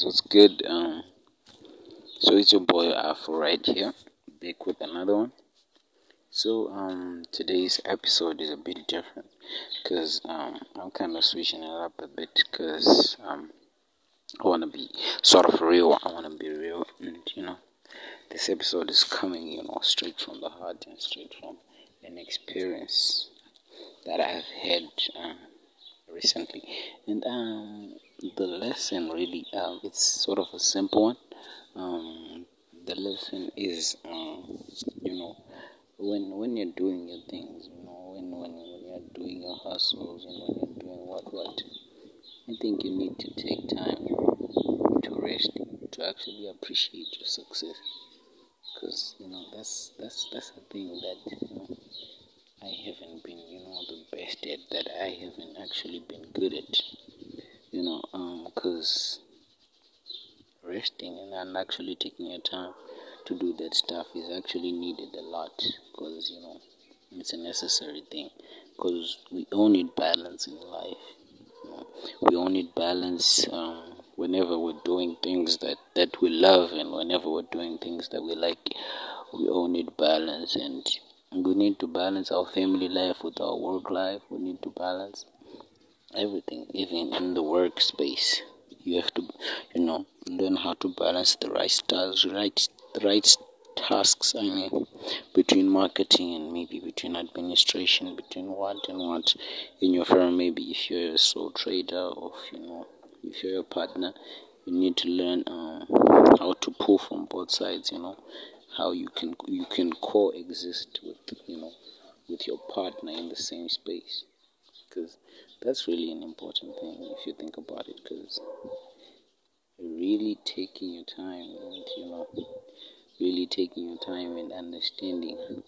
guys, what's good? Um, so it's your boy Afro right here, back with another one. So um, today's episode is a bit different because um, I'm kind of switching it up a bit because um, I want to be sort of real. I want to be real, and you know, this episode is coming, you know, straight from the heart and straight from an experience that I've had um, recently, and um the lesson really um, it's sort of a simple one. Um, the lesson is um, you know when when you're doing your things you know when when, when you're doing your hustles and when you're doing what what i think you need to take time to rest to actually appreciate your success. Because you know that's that's that's a thing that you know, i haven't been you know the best at that i haven't actually been good at you know, um, resting and actually taking your time to do that stuff is actually needed a lot because you know it's a necessary thing because we all need balance in life. You know? We all need balance um, whenever we're doing things that that we love and whenever we're doing things that we like. We all need balance and we need to balance our family life with our work life. We need to balance everything, even in the workspace. You have to, you know, learn how to balance the right styles, right, right tasks. I mean, between marketing and maybe between administration, between what and what in your firm. Maybe if you're a sole trader or if, you know, if you're a partner, you need to learn um, how to pull from both sides. You know, how you can you can coexist with you know with your partner in the same space. Because that's really an important thing if you think about it because really taking your time and you know really taking your time and understanding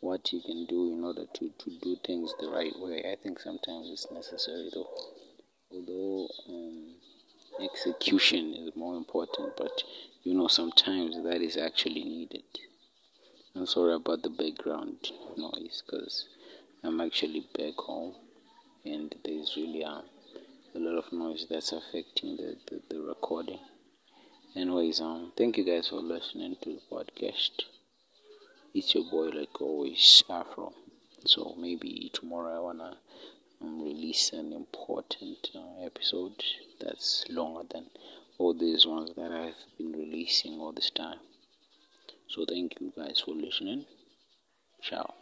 what you can do in order to, to do things the right way i think sometimes it's necessary though. Although um, execution is more important but you know sometimes that is actually needed i'm sorry about the background noise because i'm actually back home and there's really um, a lot of noise that's affecting the, the, the recording. Anyways, um, thank you guys for listening to the podcast. It's your boy, like always, Afro. So maybe tomorrow I wanna um, release an important uh, episode that's longer than all these ones that I've been releasing all this time. So thank you guys for listening. Ciao.